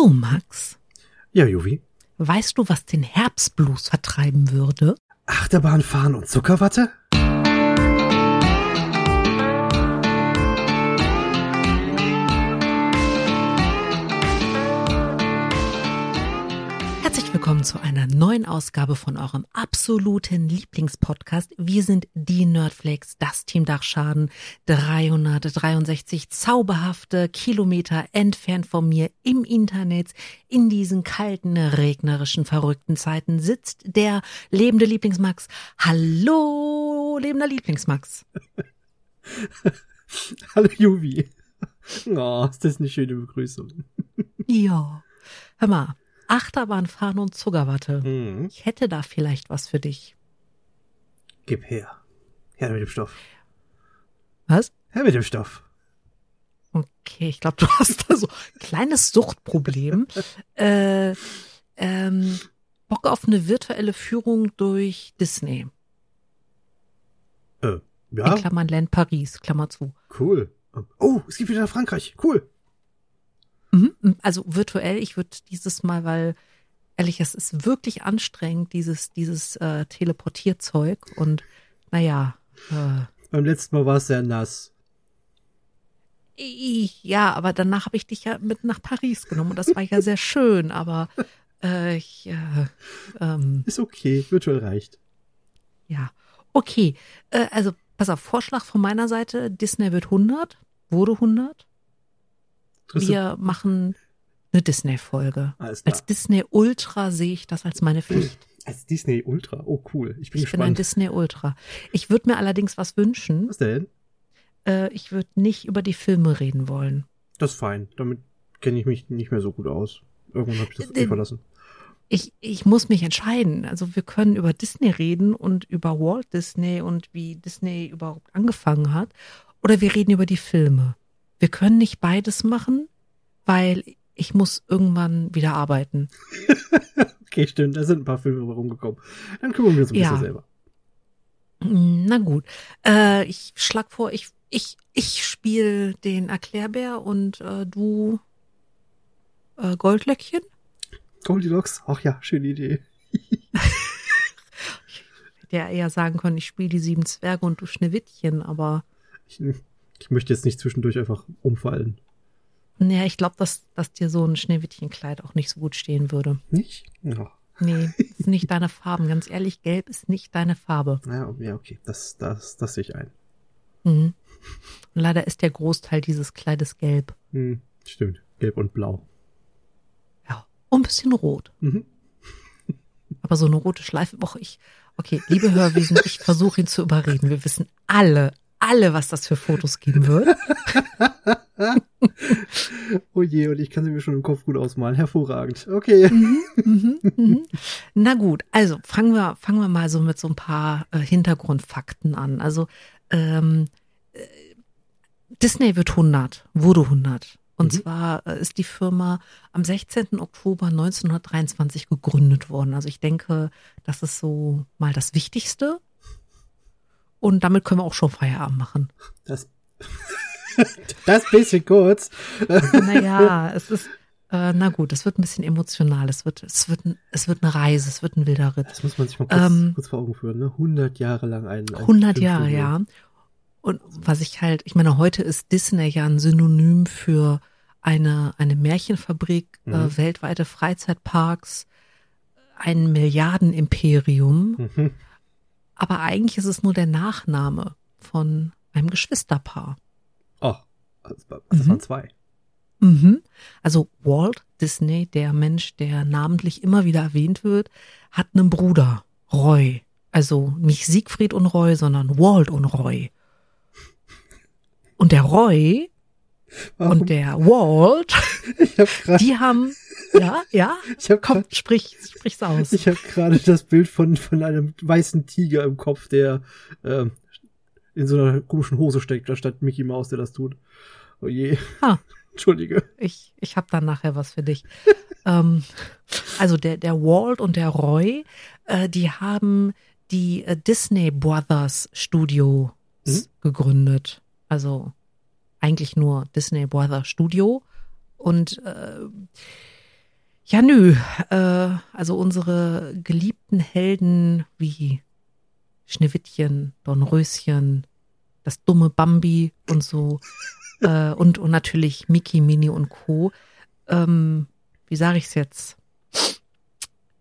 Du, Max, Ja, Juvi. weißt du, was den Herbstblues vertreiben würde? Achterbahn fahren und Zuckerwatte? Willkommen zu einer neuen Ausgabe von eurem absoluten Lieblingspodcast. Wir sind die Nerdflakes, das Team Dachschaden, 363 zauberhafte Kilometer entfernt von mir im Internet. In diesen kalten, regnerischen, verrückten Zeiten sitzt der lebende Lieblingsmax. Hallo, lebender Lieblingsmax. Hallo, Juvi. Oh, ist das eine schöne Begrüßung. Ja, hör mal, Achterbahn fahren und Zuckerwatte. Mhm. Ich hätte da vielleicht was für dich. Gib her. Her mit dem Stoff. Was? Her mit dem Stoff. Okay, ich glaube, du hast da so ein kleines Suchtproblem. äh, ähm, Bock auf eine virtuelle Führung durch Disney. Äh, In ja, Klammern Land Paris, Klammer zu. cool. Oh, es gibt wieder nach Frankreich. Cool. Mhm. Also virtuell, ich würde dieses Mal, weil ehrlich, es ist wirklich anstrengend, dieses, dieses äh, Teleportierzeug. Und naja, äh, Beim letzten Mal war es sehr nass. ja, aber danach habe ich dich ja mit nach Paris genommen und das war ja sehr schön, aber äh, ich, äh, ähm, Ist okay. Virtuell reicht. Ja, okay. Äh, also, pass auf, Vorschlag von meiner Seite. Disney wird 100, wurde 100. Wir machen eine Disney-Folge. Als Disney Ultra sehe ich das als meine Pflicht. Als Disney Ultra. Oh, cool. Ich bin Ich bin ein gespannt. Disney Ultra. Ich würde mir allerdings was wünschen. Was denn? Äh, ich würde nicht über die Filme reden wollen. Das ist fein. Damit kenne ich mich nicht mehr so gut aus. Irgendwann habe ich das Äh, eh verlassen. Ich, ich muss mich entscheiden. Also wir können über Disney reden und über Walt Disney und wie Disney überhaupt angefangen hat. Oder wir reden über die Filme. Wir können nicht beides machen, weil ich muss irgendwann wieder arbeiten. Okay, stimmt. Da sind ein paar Filme rumgekommen. Dann kümmern wir uns ein Ja. bisschen selber. Na gut. Äh, ich schlag vor, ich, ich, ich spiele den Erklärbär und äh, du äh, Goldlöckchen. Goldilocks. Ach ja, schöne Idee. Hätte ja eher sagen können, ich spiele die sieben Zwerge und du Schneewittchen, aber Ich, möchte jetzt nicht zwischendurch einfach umfallen. naja, ich glaube, dass, dass dir so ein Schneewittchenkleid auch nicht so gut stehen würde. Nicht? Ja. Nee, ist nicht deine Farben. Ganz ehrlich, gelb ist nicht deine Farbe. Ja, ja, okay. Das, das, das sehe ich ein. Mhm. Und leider ist der Großteil dieses Kleides gelb. Hm, stimmt. Gelb und blau. Ja. Und ein bisschen rot. Mhm. Aber so eine rote Schleife. Och, ich. Okay, liebe Hörwesen, ich versuche ihn zu überreden. Wir wissen alle, alle, was das für Fotos geben wird. Oh je, und ich kann sie mir schon im Kopf gut ausmalen. Hervorragend. Okay. Mhm, mhm. Na gut, also fangen wir, fangen wir mal so mit so ein paar äh, Hintergrundfakten an. Also ähm, äh, Disney wird 100, wurde 100. Und Mhm. zwar äh, ist die Firma am 16. Oktober 1923 gegründet worden. Also ich denke, das ist so mal das Wichtigste. Und damit können wir auch schon Feierabend machen. Das, das bisschen kurz. Naja, es ist, äh, na gut, es wird ein bisschen emotional. Es wird, es wird, ein, es wird eine Reise, es wird ein wilder Ritt. Das muss man sich mal kurz, Ähm, kurz vor Augen führen. Ne? 100 Jahre lang ein. ein 100 Jahre, ja. Und was ich halt, ich meine, heute ist Disney ja ein Synonym für eine, eine Märchenfabrik, Mhm. äh, weltweite Freizeitparks, ein Milliardenimperium. Mhm. Aber eigentlich ist es nur der Nachname von einem Geschwisterpaar. Oh, das, war- das Mhm. waren zwei. Mhm. Also Walt Disney, der Mensch, der namentlich immer wieder erwähnt wird, hat einen Bruder, Roy. Also nicht Siegfried und Roy, sondern Walt und Roy. Und der Roy Warum? und der Walt, gerade, die haben, ja, ja, ich habe komm, gerade, sprich, sprich's aus. ich habe gerade das Bild von von einem weißen Tiger im Kopf, der ähm, in so einer komischen Hose steckt. Stand Mickey Mouse, der das tut. Oh je. Ah. Entschuldige. Ich, ich habe dann nachher was für dich. ähm, also der, der Walt und der Roy, äh, die haben die äh, Disney Brothers Studios Mhm. gegründet. Also eigentlich nur Disney Brothers Studio. Und äh, Ja, nö. Äh, also unsere geliebten Helden wie Schneewittchen, Dornröschen, das dumme Bambi und so äh, und, und natürlich Mickey, Mini und Co. Ähm, wie sage ich es jetzt?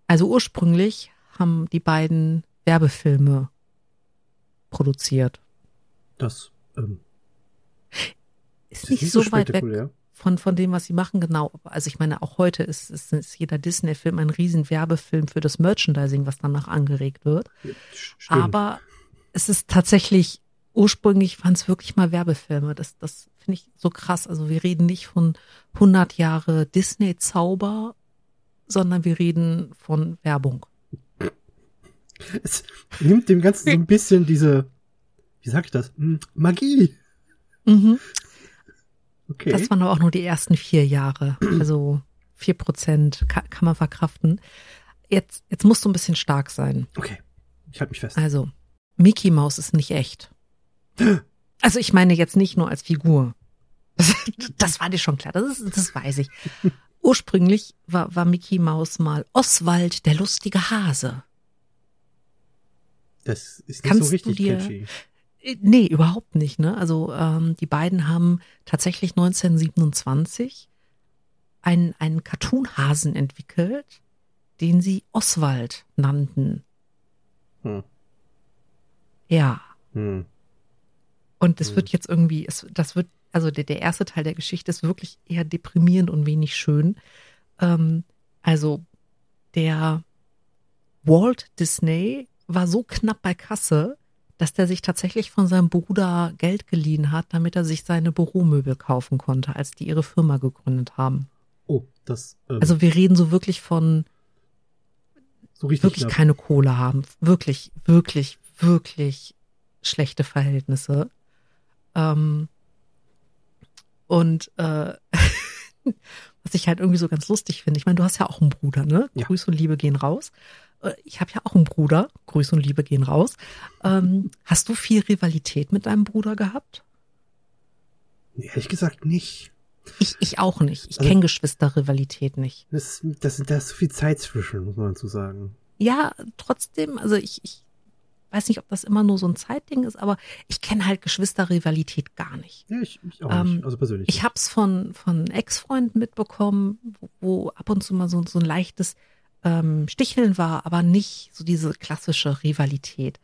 Also ursprünglich haben die beiden Werbefilme produziert. Das ähm, Ist ist nicht, nicht so, so weit weg. Von, von dem, was sie machen, genau. Also ich meine, auch heute ist, ist, ist jeder Disney-Film ein riesen Werbefilm für das Merchandising, was danach angeregt wird. Stimmt. Aber es ist tatsächlich, ursprünglich waren es wirklich mal Werbefilme. Das, das finde ich so krass. Also wir reden nicht von 100 Jahre Disney-Zauber, sondern wir reden von Werbung. es nimmt dem Ganzen so ein bisschen diese, wie sag ich das? Hm, Magie. Mhm. Okay. Das waren aber auch nur die ersten vier Jahre. Also vier Prozent kann, kann man verkraften. Jetzt, jetzt musst du ein bisschen stark sein. okay. Ich halte mich fest. Also, Mickey Mouse ist nicht echt. Also ich meine jetzt nicht nur als Figur. Das, das war dir schon klar, das, ist, das weiß ich. Ursprünglich war, war Mickey Mouse mal Oswald, der lustige Hase. Das ist nicht Kannst so richtig dir- catchy. Äh, Nee, überhaupt nicht. Ne? Also ähm, die beiden haben tatsächlich 1927 einen, einen Cartoon-Hasen entwickelt, den sie Oswald nannten. Hm. Ja. Hm. Und es Hm. wird jetzt irgendwie, es, das wird, also der, der erste Teil der Geschichte ist wirklich eher deprimierend und wenig schön. Ähm, also der Walt Disney war so knapp bei Kasse, dass der sich tatsächlich von seinem Bruder Geld geliehen hat, damit er sich seine Büromöbel kaufen konnte, als die ihre Firma gegründet haben. Oh, das ähm, Also wir reden so wirklich von so richtig wirklich knapp. keine Kohle haben. Wirklich, wirklich, wirklich schlechte Verhältnisse. Ähm, und äh, was ich halt irgendwie so ganz lustig finde, ich meine, du hast ja auch einen Bruder, ne? Ja. Grüß und Liebe gehen raus. Äh, Ich habe ja auch einen Bruder, Grüß und Liebe gehen raus. Ähm, hast du viel Rivalität mit deinem Bruder gehabt? Ehrlich gesagt nicht. Ich, ich auch nicht. Ich Also- kenne Geschwisterrivalität nicht. Das, das, da ist so viel Zeit zwischen, muss man dazu sagen. Ja, trotzdem, also ich, ich weiß nicht, ob das immer nur so ein Zeitding ist, aber ich kenne halt Geschwisterrivalität gar nicht. Ja, ich, ich auch Ähm, nicht. Also persönlich. Ich hab's von, von Ex-Freunden mitbekommen, wo, wo ab und zu mal so, so ein leichtes ähm, Sticheln war, aber nicht so diese klassische Rivalität.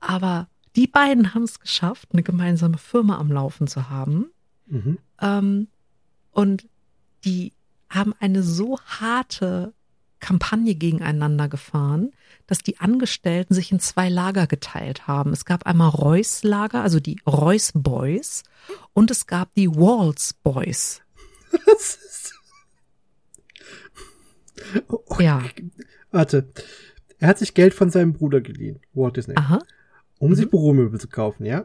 Aber die beiden haben es geschafft, eine gemeinsame Firma am Laufen zu haben. mhm. Ähm, und die haben eine so harte Kampagne gegeneinander gefahren, dass die Angestellten sich in zwei Lager geteilt haben. Es gab einmal Reus Lager, also die Reus Boys, und es gab die Walls Boys. Das ist, oh, Ja. Warte. Er hat sich Geld von seinem Bruder geliehen, Walt Disney, Aha. um sich Mhm. Büromöbel zu kaufen, ja?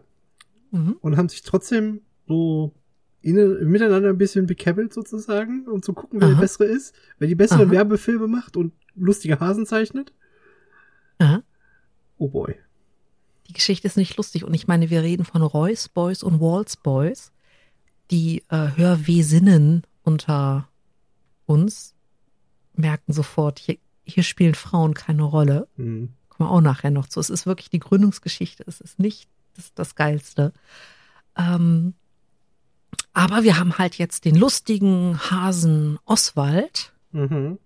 Mhm. Und haben sich trotzdem so innen, miteinander ein bisschen bekäbbelt sozusagen, um zu gucken, wer der Aha. bessere ist, wer die besseren Aha. Werbefilme macht und lustige Hasen zeichnet. Aha. Oh boy. Die Geschichte ist nicht lustig. Und ich meine, wir reden von Reus Boys und Walls Boys, die äh, Hörwesinnen unter uns merken sofort, hier, hier spielen Frauen keine Rolle. Hm. Kommen wir auch nachher noch zu. Es ist wirklich die Gründungsgeschichte. Es ist nicht das, das Geilste. Ähm, aber wir haben halt jetzt den lustigen Hasen Oswald, Mhm.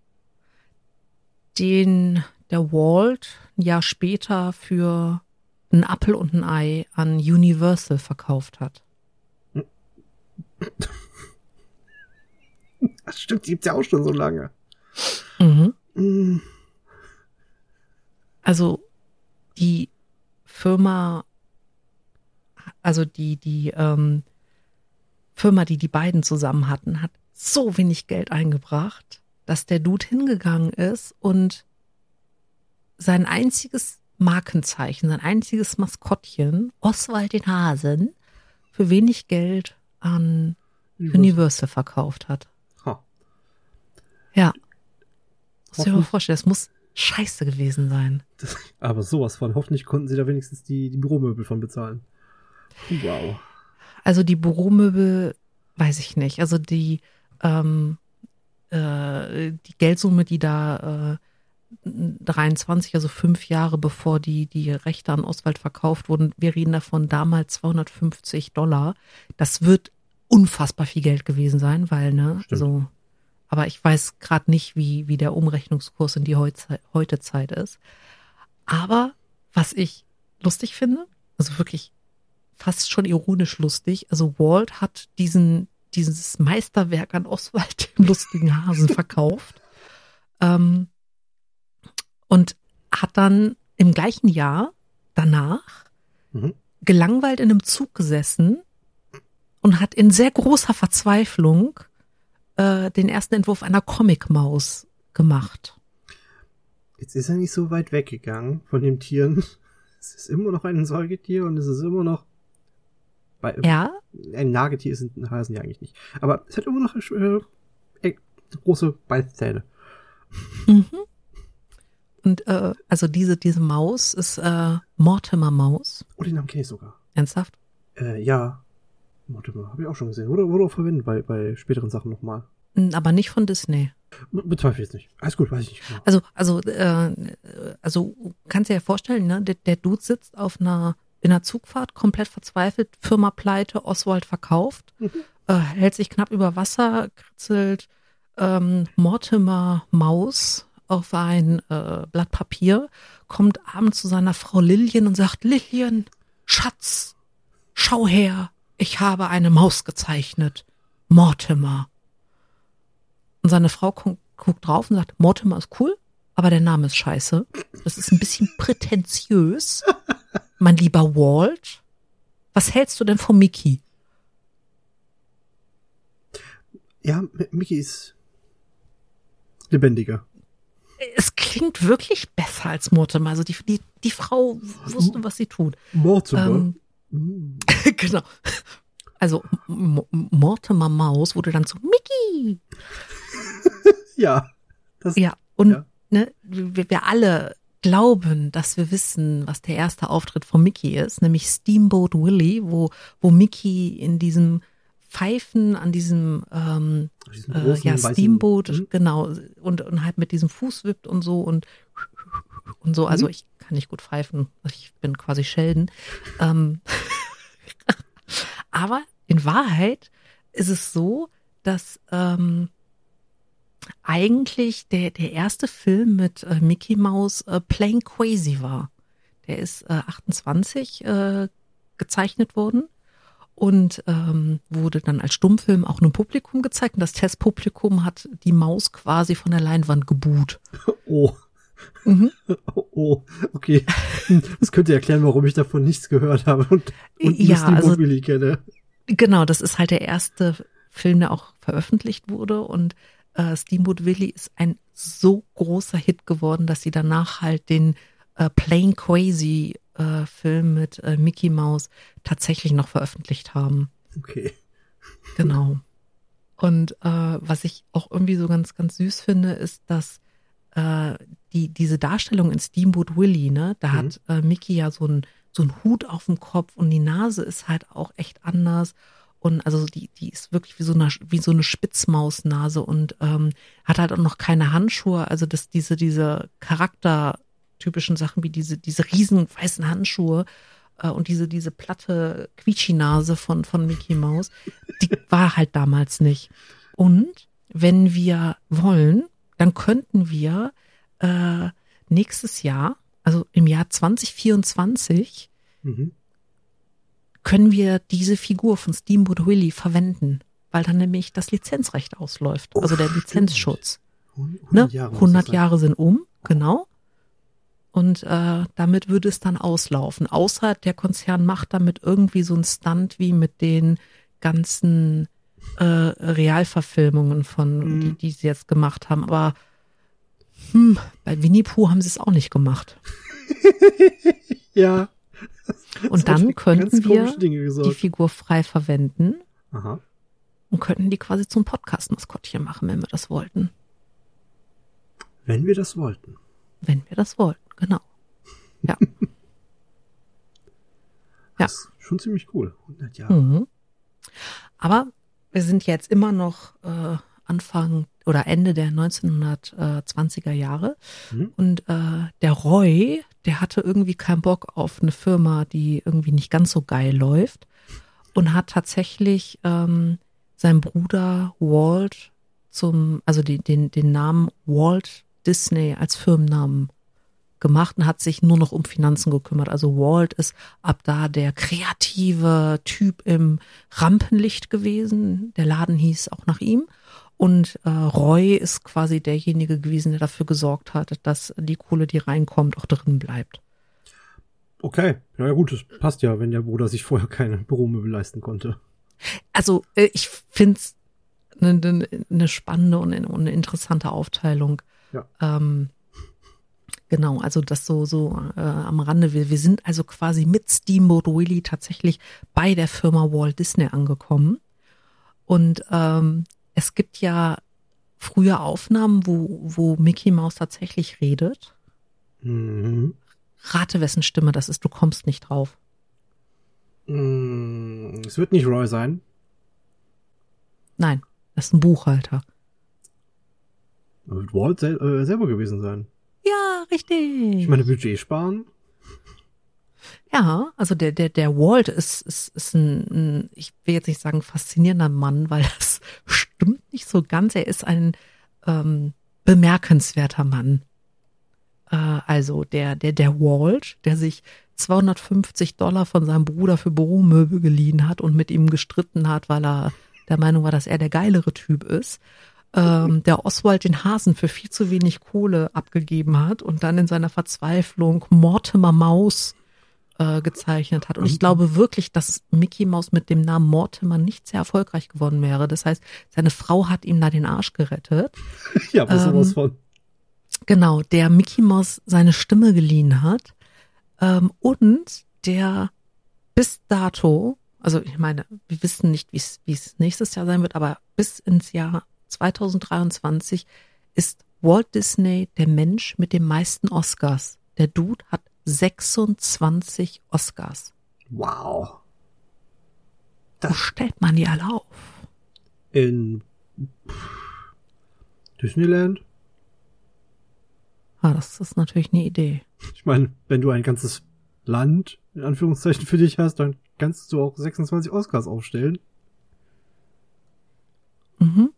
den der Walt ein Jahr später für einen Apfel und ein Ei an Universal verkauft hat. Ach, stimmt, die gibt's ja auch schon so lange. Mhm. Hm. Also die Firma, also die, die ähm, Firma, die die beiden zusammen hatten, hat so wenig Geld eingebracht, dass der Dude hingegangen ist und sein einziges Markenzeichen, sein einziges Maskottchen, Oswald den Hasen, für wenig Geld an Universal verkauft hat. Ha. Ja. Muss ich Hoffen- vorstellen, das muss scheiße gewesen sein. Das, aber sowas von. Hoffentlich konnten sie da wenigstens die, die Büromöbel von bezahlen. Wow. Also die Büromöbel, weiß ich nicht. Also die, ähm, äh, die Geldsumme, die da äh, 23, also fünf Jahre bevor die, die Rechte an Oswald verkauft wurden, wir reden davon damals 250 Dollar. Das wird unfassbar viel Geld gewesen sein, weil, ne, Stimmt. so, aber ich weiß gerade nicht, wie, wie der Umrechnungskurs in die Heutze- heute Zeit ist. Aber was ich lustig finde, also wirklich fast schon ironisch lustig, also Walt hat diesen, dieses Meisterwerk an Oswald dem lustigen Hasen verkauft. Ähm, und hat dann im gleichen Jahr danach Mhm. gelangweilt in einem Zug gesessen und hat in sehr großer Verzweiflung äh, den ersten Entwurf einer Comic-Maus gemacht. Jetzt ist er nicht so weit weggegangen von den Tieren. Es ist immer noch ein Säugetier und es ist immer noch. Bei, Ja, Ein Nagetier sind ein Hasen ja eigentlich nicht. Aber es hat immer noch äh, äh, große Beißzähne. Mhm. Und äh, also diese, diese Maus ist äh, Mortimer Maus. Oh, den Namen kenne ich sogar. Ernsthaft? Äh, ja. Mal, habe ich auch schon gesehen. Wurde, wurde auch verwendet bei, bei späteren Sachen nochmal. Aber nicht von Disney. Be bezweifle ich jetzt nicht. Alles gut, weiß ich nicht genau. Also, also, äh, also kannst dir ja vorstellen, ne? Der, der Dude sitzt auf einer in einer Zugfahrt, komplett verzweifelt, Firma pleite, Oswald verkauft, äh, hält sich knapp über Wasser, kritzelt ähm, Mortimer Maus auf ein äh, Blatt Papier, kommt abends zu seiner Frau Lillian und sagt, Lillian, Schatz, schau her, ich habe eine Maus gezeichnet. Mortimer. Und seine Frau gu guckt drauf und sagt, Mortimer ist cool, aber der Name ist scheiße. Das ist ein bisschen prätentiös. Mein lieber Walt, was hältst du denn von Mickey? Ja, Mickey ist lebendiger. Es klingt wirklich besser als Mortimer. Also die, die, die Frau wusste, was sie tut. Mortimer. Ähm, genau. Also M- Mortimer Maus wurde dann zu Mickey. Ja. Das, Ja, und Ja. Ne, wir, wir alle glauben, dass wir wissen, was der erste Auftritt von Mickey ist, nämlich Steamboat Willie, wo, wo Mickey in diesem Pfeifen an diesem ähm, äh, ja, Steamboat, Mhm. genau, und, und halt mit diesem Fuß wippt und so und und so. Also Mhm. ich kann nicht gut pfeifen. Ich bin quasi Sheldon. Ähm, aber in Wahrheit ist es so, dass ähm, eigentlich der, der erste Film mit äh, Mickey Mouse äh, Plain Crazy war. Der ist äh, 28 äh, gezeichnet worden und ähm, wurde dann als Stummfilm auch einem Publikum gezeigt. Und das Testpublikum hat die Maus quasi von der Leinwand gebuht. Oh, Mhm. oh, okay. Das könnte erklären, warum ich davon nichts gehört habe und, und Ja, nur Steamboat also- kenne. Genau, das ist halt der erste Film, der auch veröffentlicht wurde. Und äh, Steamboat Willie ist ein so großer Hit geworden, dass sie danach halt den äh, Plain Crazy äh, Film mit äh, Mickey Mouse tatsächlich noch veröffentlicht haben. Okay. Genau. Und äh, was ich auch irgendwie so ganz, ganz süß finde, ist, dass äh, die, diese Darstellung in Steamboat Willie, ne, da Mhm. hat äh, Mickey ja so ein so ein Hut auf dem Kopf und die Nase ist halt auch echt anders. Und also die, die ist wirklich wie so eine, wie so eine Spitzmausnase und ähm, hat halt auch noch keine Handschuhe. Also dass diese, diese charaktertypischen Sachen wie diese, diese riesen weißen Handschuhe äh, und diese, diese platte Quietschi-Nase von, von Mickey Mouse, die war halt damals nicht. Und wenn wir wollen, dann könnten wir äh, nächstes Jahr, also im Jahr 2024, Mhm. Können wir diese Figur von Steamboat Willie verwenden, weil dann nämlich das Lizenzrecht ausläuft, Oh, also der. Lizenzschutz. Hund- Ne? 100 Jahre. muss 100 das sein. Jahre sind um, genau. Und äh, damit würde es dann auslaufen. Außer der Konzern macht damit irgendwie so einen Stunt wie mit den ganzen äh, Realverfilmungen von, Mhm. die, die sie jetzt gemacht haben. Aber hm, bei Winnie Pooh haben sie es auch nicht gemacht. Ja. Und dann könnten wir die. Figur frei verwenden Aha. und könnten die quasi zum Podcast-Maskottchen machen, wenn wir das wollten. Wenn wir das wollten. Wenn wir das wollten, genau. Ja. Ja. Das ist schon ziemlich cool. 100 Jahre. Mhm. Aber wir sind jetzt immer noch äh, Anfang oder Ende der 1920er Jahre. Mhm. Und äh, der Roy, der hatte irgendwie keinen Bock auf eine Firma, die irgendwie nicht ganz so geil läuft und hat tatsächlich ähm, seinen Bruder Walt zum, also die, den, den Namen Walt Disney als Firmennamen gemacht und hat sich nur noch um Finanzen gekümmert. Also Walt ist ab da der kreative Typ im Rampenlicht gewesen. Der Laden hieß auch nach ihm. Und äh, Roy ist quasi derjenige gewesen, der dafür gesorgt hat, dass die Kohle, die reinkommt, auch drin bleibt. Okay, ja gut, das passt ja, wenn der Bruder sich vorher keine Büromöbel leisten konnte. Also äh, ich finde es eine ne, ne spannende und eine, eine interessante Aufteilung. Ja. Ähm, genau, also das so so äh, am Rande. Wir, wir sind also quasi mit Steamboat Willie tatsächlich bei der Firma Walt Disney angekommen. Und ähm, es gibt ja frühe Aufnahmen, wo, wo Mickey Mouse tatsächlich redet. Mhm. Rate, wessen Stimme das ist, du kommst nicht drauf. Mm, Es wird nicht Roy sein. Nein, das ist ein Buchhalter. Das wird Walt sel äh, selber gewesen sein. Ja, richtig. Ich meine, Budget sparen. Ja, also der, der, der Walt ist, ist, ist ein, ein, ich will jetzt nicht sagen faszinierender Mann, weil das stimmt nicht so ganz. Er ist ein ähm, bemerkenswerter Mann. Äh, also der, der, der Walt, der sich 250 Dollar von seinem Bruder für Büromöbel geliehen hat und mit ihm gestritten hat, weil er der Meinung war, dass er der geilere Typ ist. Ähm, der Oswald den Hasen für viel zu wenig Kohle abgegeben hat und dann in seiner Verzweiflung Mortimer Maus äh, gezeichnet hat. Und ich glaube wirklich, dass Mickey Mouse mit dem Namen Mortimer nicht sehr erfolgreich geworden wäre. Das heißt, seine Frau hat ihm da den Arsch gerettet. ja, was Ähm, sowas von. Genau, der Mickey Mouse seine Stimme geliehen hat ähm, und der bis dato, also ich meine, wir wissen nicht, wie es nächstes Jahr sein wird, aber bis ins Jahr 2023 ist Walt Disney der Mensch mit den meisten Oscars. Der Dude hat 26 Oscars. Wow. Wo stellt man die alle auf? In Disneyland? Ah, das ist natürlich eine Idee. Ich meine, wenn du ein ganzes Land, in Anführungszeichen, für dich hast, dann kannst du auch 26 Oscars aufstellen. Mhm.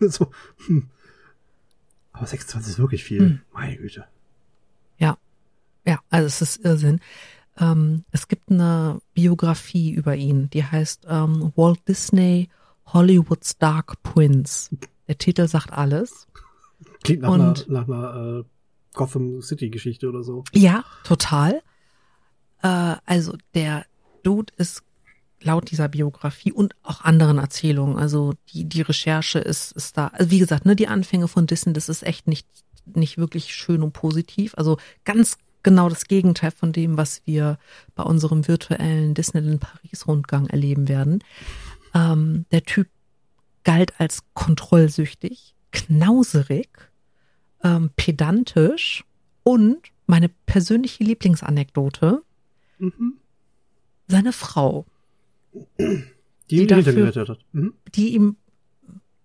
so, hm. Aber 26 ist wirklich viel. Hm. Meine Güte. Also es ist Irrsinn. Ähm, es gibt eine Biografie über ihn, die heißt ähm, Walt Disney Hollywood's Dark Prince. Der Titel sagt alles. Klingt nach Und- einer, nach einer äh, Gotham City Geschichte oder so. Ja, total. Äh, also der Dude ist laut dieser Biografie und auch anderen Erzählungen, also die, die Recherche ist, ist da, also wie gesagt, ne, die Anfänge von Disney, das ist echt nicht, nicht wirklich schön und positiv. Also ganz genau das Gegenteil von dem, was wir bei unserem virtuellen Disneyland Paris Rundgang erleben werden. Ähm, der Typ galt als kontrollsüchtig, knauserig, ähm, pedantisch und meine persönliche Lieblingsanekdote, Mhm. seine Frau, Die, Die dafür-. Mhm. die ihm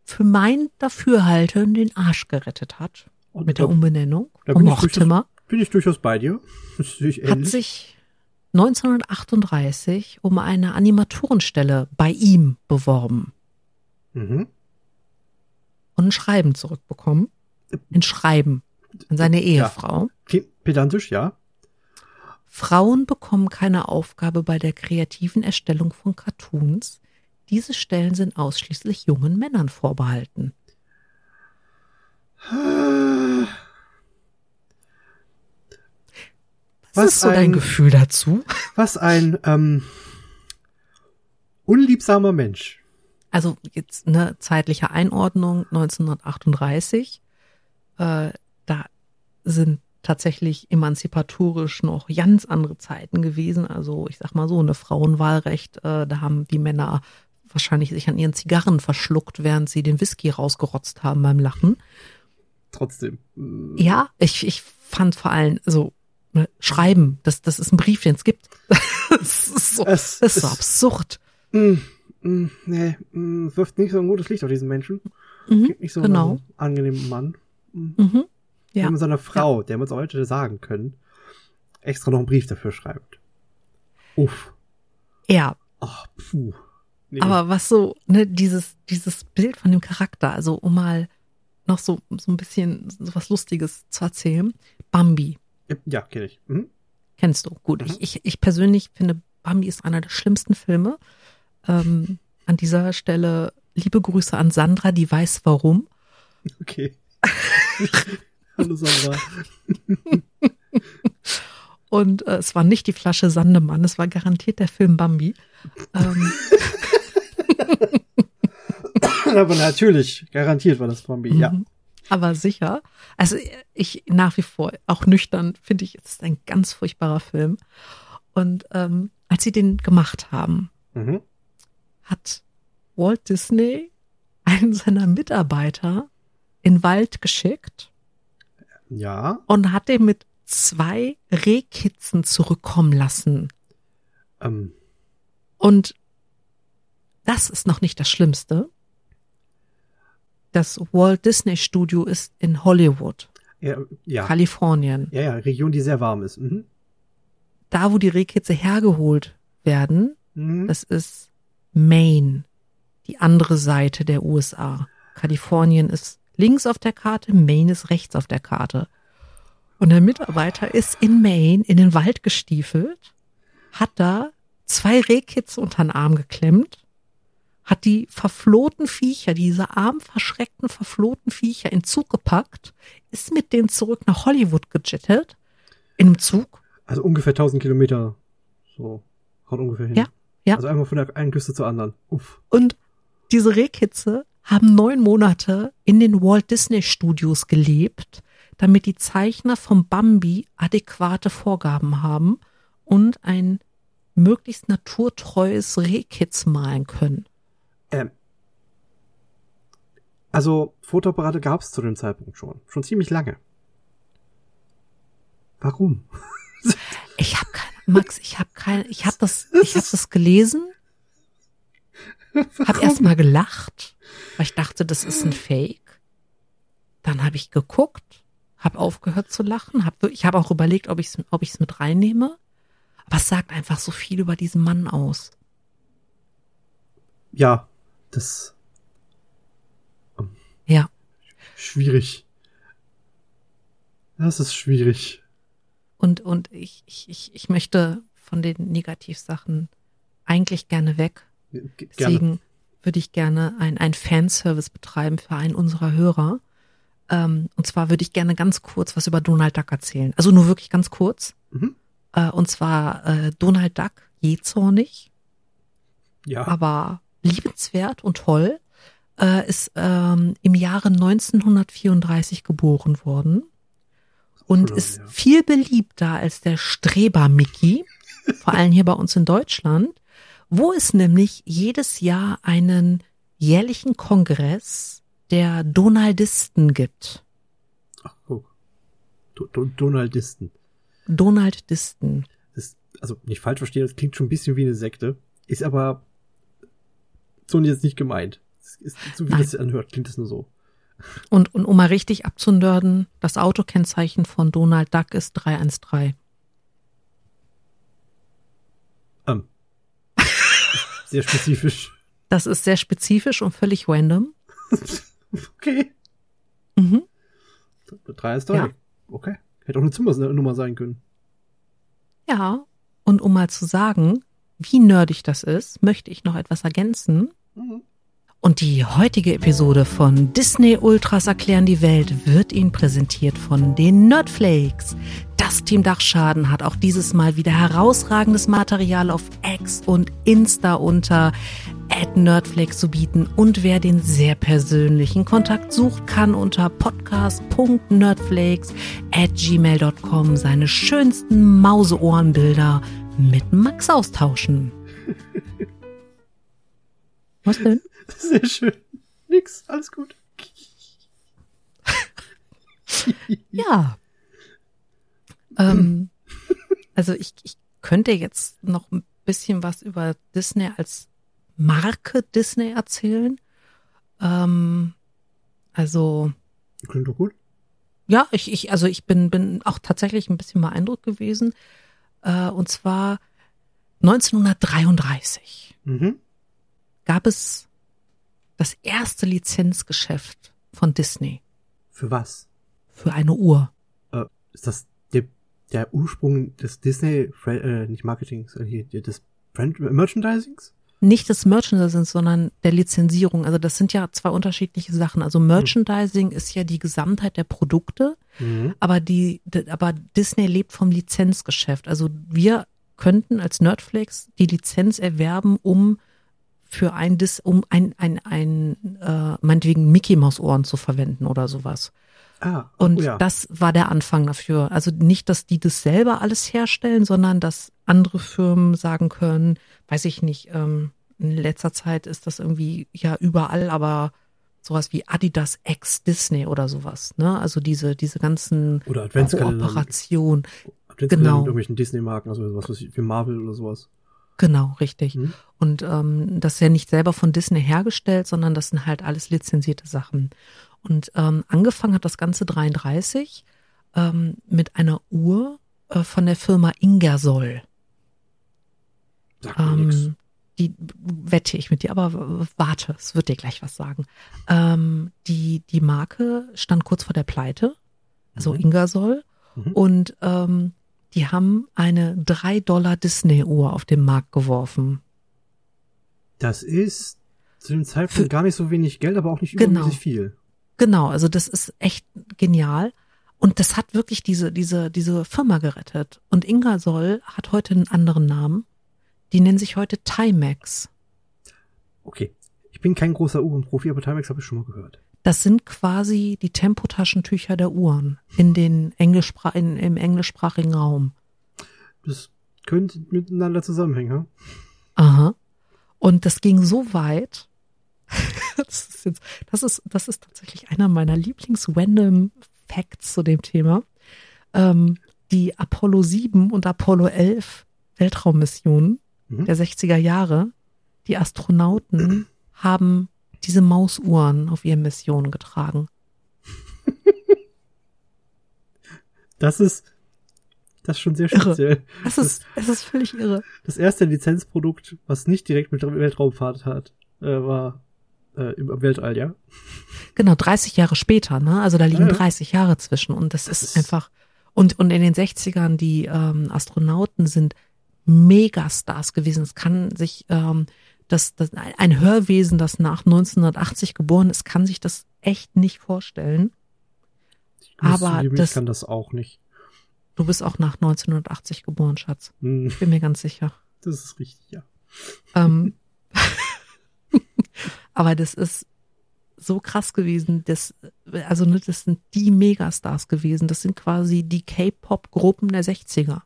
für mein Dafürhalten den Arsch gerettet hat Und mit der Umbenennung. da ich Mortimer bin ich durchaus bei dir. Hat sich 1938 um eine Animatorenstelle bei ihm beworben Mhm. und ein Schreiben zurückbekommen. Ein Schreiben an seine Ehefrau. Klingt pedantisch, ja. Frauen bekommen keine Aufgabe bei der kreativen Erstellung von Cartoons. Diese Stellen sind ausschließlich jungen Männern vorbehalten. Was, ist so dein ein- Gefühl dazu? Was ein ähm, unliebsamer Mensch. Also jetzt eine zeitliche Einordnung 1938. Äh, da sind tatsächlich emanzipatorisch noch ganz andere Zeiten gewesen. Also ich sag mal so, eine Frauenwahlrecht, äh, da haben die Männer wahrscheinlich sich an ihren Zigarren verschluckt, während sie den Whisky rausgerotzt haben beim Lachen. Trotzdem. Ja, ich, ich fand vor allem so Schreiben, das, das ist ein Brief, den es gibt. das ist so, Es das ist so absurd. Mm, mm, nee, mm, wirft nicht so ein gutes Licht auf diesen Menschen. Mhm, Gibt nicht so genau. einen angenehmen Mann. Mhm. Mhm. Ja. mit seiner Frau, der wir uns heute sagen können, extra noch einen Brief dafür schreibt. Uff. Ja, Ach, puh. Nee. aber was so, ne, dieses, dieses Bild von dem Charakter, also um mal noch so, so ein bisschen so was Lustiges zu erzählen. Bambi, ja, kenne ich. Mhm. kennst du. Gut, Mhm. ich, ich, ich persönlich finde, Bambi ist einer der schlimmsten Filme. Ähm, an dieser Stelle liebe Grüße an Sandra, die weiß warum. Okay. Hallo Sandra. Und äh, es war nicht die Flasche Sandemann, es war garantiert der Film Bambi. Ähm, Aber natürlich, garantiert war das Bambi, ja. Aber sicher. Also ich nach wie vor, auch nüchtern, finde ich, es ist ein ganz furchtbarer Film. Und ähm, als sie den gemacht haben, Mhm. hat Walt Disney einen seiner Mitarbeiter in den Wald geschickt Ja, und hat den mit zwei Rehkitzen zurückkommen lassen. ähm, Und das ist noch nicht das Schlimmste. Das Walt Disney Studio ist in Hollywood, ja, ja, Kalifornien. ja, ja, Region, die sehr warm ist. Mhm. Da, wo die Rehkitze hergeholt werden, Mhm. das ist Maine, die andere Seite der USA. Kalifornien ist links auf der Karte, Maine ist rechts auf der Karte. Und der Mitarbeiter ist in Maine in den Wald gestiefelt, hat da zwei Rehkitze unter den Arm geklemmt, hat die verflohten Viecher, diese arm verschreckten verflohten Viecher in Zug gepackt, ist mit denen zurück nach Hollywood gejettet, in einem Zug. Also ungefähr 1000 Kilometer. So, haut ungefähr hin. Ja, ja. Also einmal von der einen Küste zur anderen. Uff. Und diese Rehkitze haben neun Monate in den Walt Disney Studios gelebt, damit die Zeichner vom Bambi adäquate Vorgaben haben und ein möglichst naturtreues Rehkitz malen können. Ähm. Also, Fotoapparate gab es zu dem Zeitpunkt schon. Schon ziemlich lange. Warum? Ich habe keine, Max, ich habe keine, ich habe das, ich habe das gelesen, habe erst mal gelacht, weil ich dachte, das ist ein Fake. Dann habe ich geguckt, habe aufgehört zu lachen, hab, ich habe auch überlegt, ob ich es ob ich's mit reinnehme. Aber es sagt einfach so viel über diesen Mann aus. Ja, das Ja, schwierig. Das ist schwierig. und, und ich, ich, ich, möchte von den Negativsachen eigentlich gerne weg. Gerne. Deswegen würde ich gerne ein, ein Fanservice betreiben für einen unserer Hörer. Ähm, und zwar würde ich gerne ganz kurz was über Donald Duck erzählen. Also nur wirklich ganz kurz. Mhm. Äh, und zwar äh, Donald Duck, jähzornig, Ja. aber liebenswert und toll, äh, ist ähm, im Jahre 1934 geboren worden und Schon ist ja. viel beliebter als der Streber Mickey, vor allem hier bei uns in Deutschland, wo es nämlich jedes Jahr einen jährlichen Kongress der Donaldisten gibt. Ach, guck. Do Do Donaldisten. Donaldisten. Das, also nicht falsch verstehen, das klingt schon ein bisschen wie eine Sekte. Ist aber so jetzt nicht gemeint. Ist, so wie Nein. das anhört, klingt es nur so. Und, und um mal richtig abzunörden, das Autokennzeichen von Donald Duck ist 313. Ähm. Sehr spezifisch. Das ist sehr spezifisch und völlig random. Okay. Mhm. Drei ist drei. Ja. Okay. Hätte auch eine Zimmernummer sein können. Ja, und um mal zu sagen, wie nerdig das ist, möchte ich noch etwas ergänzen. Und die heutige Episode von Disney Ultras erklären die Welt wird Ihnen präsentiert von den Nerdflakes. Das Team Dachschaden hat auch dieses Mal wieder herausragendes Material auf X und Insta unter @nerdflakes zu bieten und wer den sehr persönlichen Kontakt sucht, kann unter podcast.nerdflakes at gmail.com seine schönsten Mauseohrenbilder mit Max austauschen. Was denn? Sehr schön. Nix, alles gut. Ja. ähm, also ich, ich könnte jetzt noch ein bisschen was über Disney als Marke Disney erzählen. Ähm, Also Klingt doch gut. ja, ich, ich, also ich bin, bin auch tatsächlich ein bisschen beeindruckt gewesen. Äh, und zwar 1933 Mhm. Gab es das erste Lizenzgeschäft von Disney Für was? für eine Uhr. Äh, ist das der, der Ursprung des Disney, äh, nicht Marketings, äh, hier, des Brand Merchandisings? Nicht des Merchandising, sondern der Lizenzierung. Also das sind ja zwei unterschiedliche Sachen. Also Merchandising ist ja die Gesamtheit der Produkte, Mhm. aber die, aber Disney lebt vom Lizenzgeschäft. Also wir könnten als Nerdflix die Lizenz erwerben, um für ein Dis, um ein, ein, ein, äh, meinetwegen Mickey Maus Ohren zu verwenden oder sowas. Ah, Und oh ja. das war der Anfang dafür. Also nicht, dass die das selber alles herstellen, sondern dass andere Firmen sagen können, weiß ich nicht, ähm, in letzter Zeit ist das irgendwie ja überall, aber sowas wie Adidas X Disney oder sowas, ne? Also diese, diese ganzen Oder Adventskalender. Kooperationen. Adventskalender genau. mit irgendwelchen Disney-Marken, also was weiß ich, wie Marvel oder sowas. Genau, richtig. Mhm. Und ähm, das ist ja nicht selber von Disney hergestellt, sondern das sind halt alles lizenzierte Sachen. Und ähm, angefangen hat das Ganze 33 ähm, mit einer Uhr äh, von der Firma Ingersoll. Sagt. Ähm, die wette ich mit dir, aber warte, es wird dir gleich was sagen. Ähm, die, die Marke stand kurz vor der Pleite, also Mhm. Ingersoll, Mhm. und ähm, die haben eine 3 Dollar Disney-Uhr auf den Markt geworfen. Das ist zu dem Zeitpunkt Für- gar nicht so wenig Geld, aber auch nicht Genau. übermäßig viel. Genau, also das ist echt genial. Und das hat wirklich diese, diese, diese Firma gerettet. Und Ingersoll hat heute einen anderen Namen. Die nennen sich heute Timex. Okay. Ich bin kein großer Uhrenprofi, aber Timex habe ich schon mal gehört. Das sind quasi die Tempotaschentücher der Uhren in den Englischspra in, im englischsprachigen Raum. Das könnte miteinander zusammenhängen, ha? Aha. Und das ging so weit. das, ist jetzt, das, ist, das ist tatsächlich einer meiner Lieblings-Random-Facts zu dem Thema. Ähm, die Apollo 7 und Apollo 11 Weltraummissionen Mhm. der 60er Jahre, die Astronauten haben diese Mausuhren auf ihren Missionen getragen. Das ist, das ist schon sehr Irre. speziell. Es ist, es ist völlig irre. Das erste Lizenzprodukt, was nicht direkt mit Weltraumfahrt hat, äh, war äh, im Weltall, ja? Genau, 30 Jahre später, ne? Also da liegen Ja, ja. 30 Jahre zwischen und das, Das ist, ist- einfach und und in den 60ern die ähm, Astronauten sind Megastars gewesen. Es kann sich ähm, das, das ein Hörwesen, das nach 1980 geboren ist, kann sich das echt nicht vorstellen. Ich Aber zugeben, das- ich kann das auch nicht. Du bist auch nach 1980 geboren, Schatz. Hm, Bin mir ganz sicher. Das ist richtig, ja. Ähm, aber das ist so krass gewesen. Das, also ne, das sind die Megastars gewesen. Das sind quasi die K-Pop-Gruppen der 60er.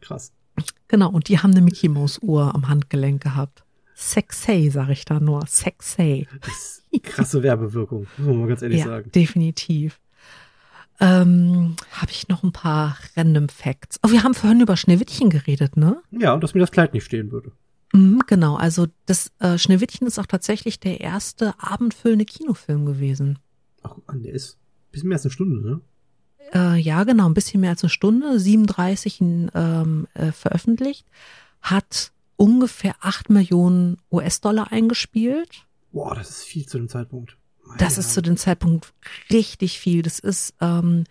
Krass. Genau, und die haben eine Mickey Mouse Uhr am Handgelenk gehabt. Sexy, sag ich da nur. Sexy. Krasse Werbewirkung, muss man mal ganz ehrlich ja, sagen. definitiv. Ähm, Habe ich noch ein paar Random Facts. Oh, wir haben vorhin über Schneewittchen geredet, ne? Ja, und dass mir das Kleid nicht stehen würde. Mhm, genau, also das äh, Schneewittchen ist auch tatsächlich der erste abendfüllende Kinofilm gewesen. Ach, der ist bisschen mehr als eine Stunde, ne? Äh, ja, genau, ein bisschen mehr als eine Stunde, 37 in, ähm, äh, veröffentlicht, hat ungefähr 8 Millionen US-Dollar eingespielt. Boah, das ist viel zu dem Zeitpunkt. Meine Das ist zu dem Zeitpunkt richtig viel. Das ist ähm,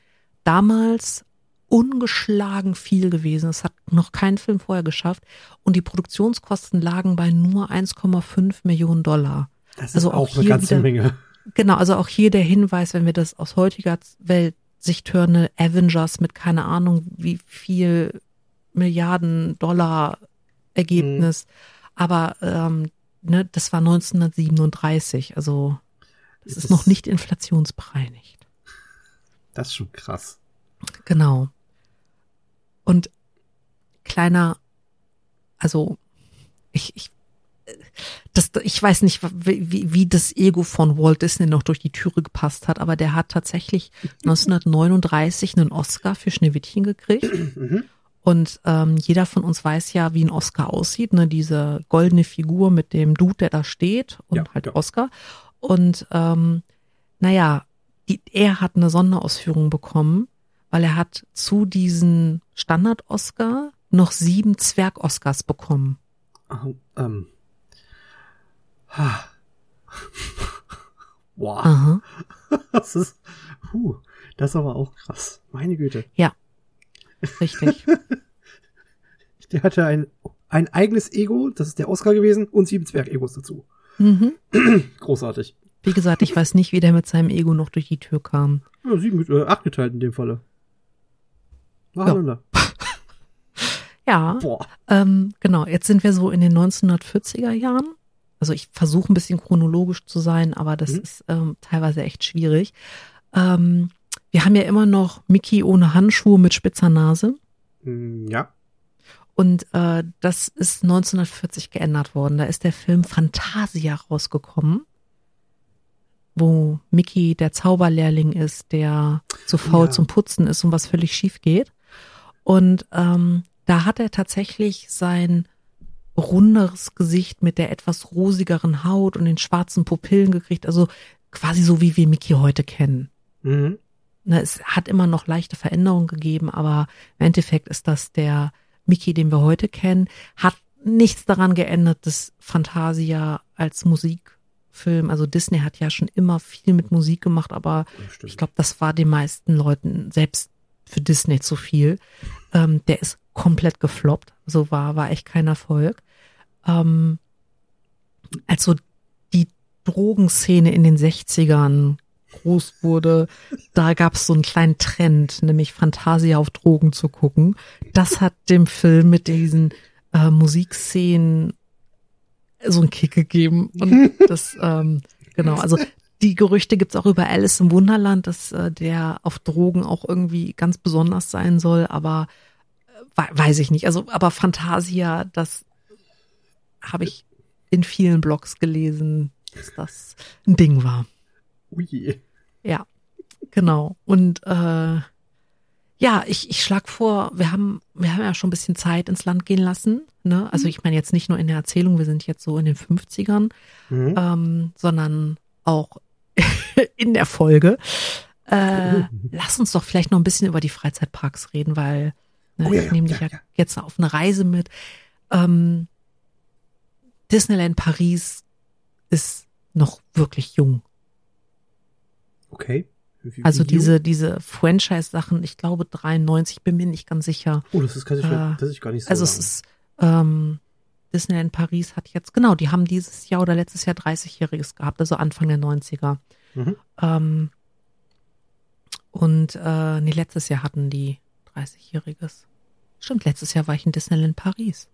damals ungeschlagen viel gewesen. Das hat noch kein Film vorher geschafft. Und die Produktionskosten lagen bei nur 1,5 Millionen Dollar. das ist also auch, auch eine ganze wieder- Menge. Genau, also auch hier der Hinweis, wenn wir das aus heutiger Welt Sicht hören, eine Avengers mit keine Ahnung wie viel Milliarden Dollar Ergebnis. Aber ähm, ne, das war 1937, also das Das ist noch nicht inflationsbereinigt. Das ist schon krass. Genau. Und kleiner, also ich, ich, das, ich weiß nicht, wie, wie- das Ego von Walt Disney noch durch die Türe gepasst hat, aber der hat tatsächlich 1939 einen Oscar für Schneewittchen gekriegt. Mhm. Und ähm, jeder von uns weiß ja, wie ein Oscar aussieht, ne? Diese goldene Figur mit dem Dude, der da steht und Ja, halt ja. Oscar. Und ähm, naja, die, er hat eine Sonderausführung bekommen, weil er hat zu diesen Standard-Oscar noch sieben Zwerg-Oscars bekommen. Ähm. Boah. Aha. Das ist, puh, das ist aber auch krass. Meine Güte. Ja, richtig. Der hatte ein, ein eigenes Ego, das ist der Oscar gewesen, und sieben Zwerg-Egos dazu. mhm. Großartig. Wie gesagt, ich weiß nicht, wie der mit seinem Ego noch durch die Tür kam. Ja, sieben, äh, acht geteilt in dem Falle. Nacheinander. Ja, Boah. ähm, genau. Jetzt sind wir so in den 1940er Jahren. Also ich versuche ein bisschen chronologisch zu sein, aber das Mhm. ist ähm, teilweise echt schwierig. Ähm, wir haben ja immer noch Mickey ohne Handschuhe mit spitzer Nase. Mm, Ja. Und äh, das ist 1940 geändert worden. Da ist der Film Fantasia rausgekommen, wo Mickey der Zauberlehrling ist, der zu faul Ja. zum Putzen ist und was völlig schief geht. Und ähm, da hat er tatsächlich sein runderes Gesicht mit der etwas rosigeren Haut und den schwarzen Pupillen gekriegt. Also quasi so, wie wir Mickey heute kennen. Mhm. Ne, es hat immer noch leichte Veränderungen gegeben, aber im Endeffekt ist das der Mickey, den wir heute kennen, hat nichts daran geändert, dass Fantasia als Musikfilm, also Disney hat ja schon immer viel mit Musik gemacht, aber ich glaube, das war den meisten Leuten selbst für Disney zu viel. Ähm, der ist komplett gefloppt, so war war echt kein Erfolg. Ähm, also die Drogenszene in den 60ern groß wurde, da gab es so einen kleinen Trend, nämlich Fantasia auf Drogen zu gucken. Das hat dem Film mit diesen äh, Musikszenen so einen Kick gegeben. Und das, ähm, genau, also die Gerüchte gibt's auch über Alice im Wunderland, dass äh, der auf Drogen auch irgendwie ganz besonders sein soll, aber weiß ich nicht. Also, aber Fantasia, das habe ich in vielen Blogs gelesen, dass das ein Ding war. Ui. Ja, genau. Und äh, ja, ich, ich schlag vor, wir haben, wir haben ja schon ein bisschen Zeit ins Land gehen lassen. Ne? Also ich meine jetzt nicht nur in der Erzählung, wir sind jetzt so in den 50ern, Mhm. ähm, sondern auch in der Folge. Äh, lass uns doch vielleicht noch ein bisschen über die Freizeitparks reden, weil ne, Oh ja, ich ja, nehme dich ja, ja, jetzt auf eine Reise mit. Ähm, Disneyland Paris ist noch wirklich jung. Okay. Wie- Also wie jung? diese, diese Franchise-Sachen, ich glaube 93, bin mir nicht ganz sicher. Oh, das ist, kann ich, äh, das ist gar nicht so. Also lang. es ist, ähm, Disneyland Paris hat jetzt, genau, die haben dieses Jahr oder letztes Jahr 30-Jähriges gehabt, also Anfang der 90er. Mhm. Ähm, und äh, nee, letztes Jahr hatten die 30-Jähriges. Stimmt, letztes Jahr war ich in Disneyland Paris.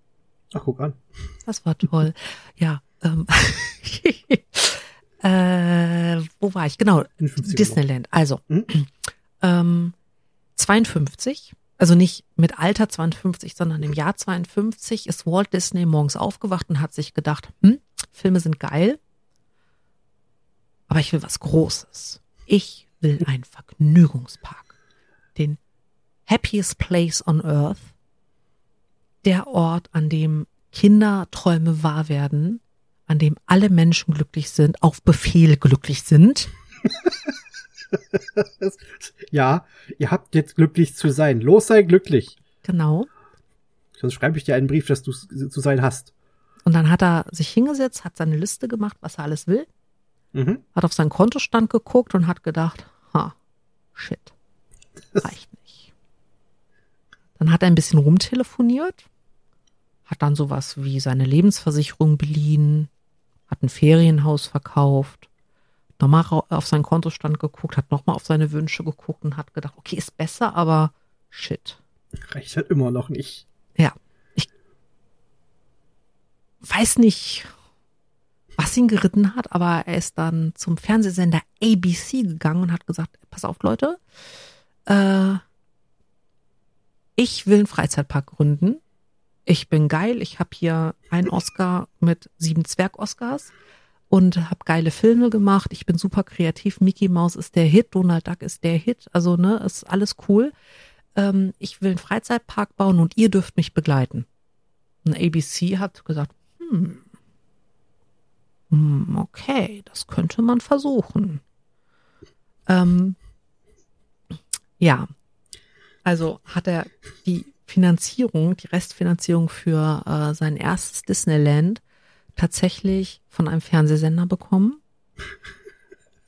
Ach, guck an. Das war toll. ja. Ähm, äh, wo war ich? Genau, In den 50ern Disneyland. Also, Mhm. ähm, 52, also nicht mit Alter 52, sondern im Jahr 52 ist Walt Disney morgens aufgewacht und hat sich gedacht, hm, Filme sind geil, aber ich will was Großes. Ich will einen Vergnügungspark. Den happiest place on earth. Der Ort, an dem Kinderträume wahr werden, an dem alle Menschen glücklich sind, auf Befehl glücklich sind. Ja, ihr habt jetzt glücklich zu sein. Los, sei glücklich. Genau. Sonst schreibe ich dir einen Brief, dass du zu sein hast. Und dann hat er sich hingesetzt, hat seine Liste gemacht, was er alles will, Mhm. hat auf seinen Kontostand geguckt und hat gedacht, ha, shit, reicht nicht. Dann hat er ein bisschen rumtelefoniert, hat dann sowas wie seine Lebensversicherung beliehen, hat ein Ferienhaus verkauft, nochmal auf seinen Kontostand geguckt, hat nochmal auf seine Wünsche geguckt und hat gedacht, okay, ist besser, aber shit. Reicht halt immer noch nicht. Ja, ich weiß nicht, was ihn geritten hat, aber er ist dann zum Fernsehsender ABC gegangen und hat gesagt, pass auf Leute, äh, ich will einen Freizeitpark gründen. Ich bin geil, ich habe hier einen Oscar mit sieben Zwerg-Oscars und habe geile Filme gemacht. Ich bin super kreativ. Mickey Mouse ist der Hit, Donald Duck ist der Hit. Also, ne, ist alles cool. Ähm, ich will einen Freizeitpark bauen und ihr dürft mich begleiten. Und ABC hat gesagt, hm, hm, okay, das könnte man versuchen. Ähm, ja, also hat er die Finanzierung, die Restfinanzierung für äh, sein erstes Disneyland tatsächlich von einem Fernsehsender bekommen,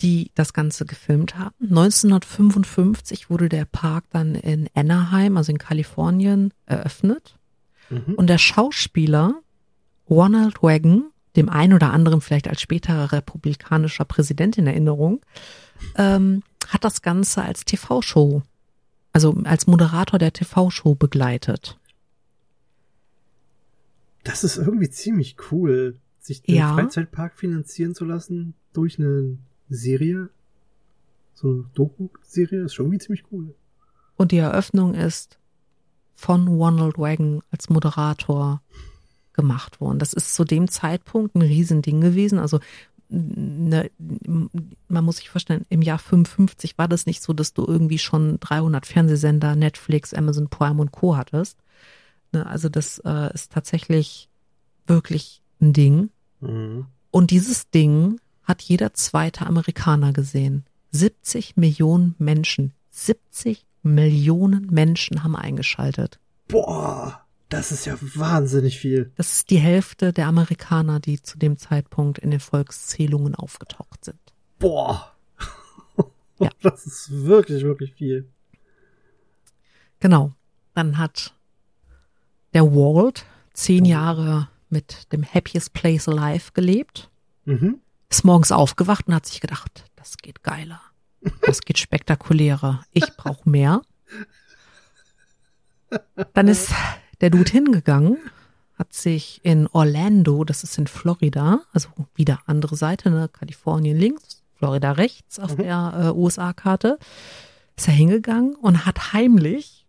die das Ganze gefilmt haben. 1955 wurde der Park dann in Anaheim, also in Kalifornien, eröffnet. Mhm. Und der Schauspieler Ronald Reagan, dem einen oder anderen vielleicht als späterer republikanischer Präsident in Erinnerung, ähm, hat das Ganze als TV-Show, also als Moderator der TV-Show begleitet. Das ist irgendwie ziemlich cool, sich den Ja. Freizeitpark finanzieren zu lassen durch eine Serie. So eine Doku-Serie ist schon irgendwie ziemlich cool. Und die Eröffnung ist von Ronald Reagan als Moderator gemacht worden. Das ist zu dem Zeitpunkt ein Riesending gewesen. Also ne, man muss sich vorstellen, im Jahr 55 war das nicht so, dass du irgendwie schon 300 Fernsehsender, Netflix, Amazon Prime und Co. hattest. Ne, also das äh, ist tatsächlich wirklich ein Ding. Mhm. Und dieses Ding hat jeder zweite Amerikaner gesehen. 70 Millionen Menschen. 70 Millionen Menschen haben eingeschaltet. Boah, das ist ja wahnsinnig viel. Das ist die Hälfte der Amerikaner, die zu dem Zeitpunkt in den Volkszählungen aufgetaucht sind. Boah. Ja. Das ist wirklich, wirklich viel. Genau. Dann hat der Walt zehn Jahre mit dem Happiest Place Alive gelebt, Mhm. ist morgens aufgewacht und hat sich gedacht, das geht geiler. Das geht spektakulärer. Ich brauche mehr. Dann ist der Dude hingegangen, hat sich in Orlando, das ist in Florida, also wieder andere Seite, ne, Kalifornien links, Florida rechts auf Mhm. der äh, USA-Karte, ist er hingegangen und hat heimlich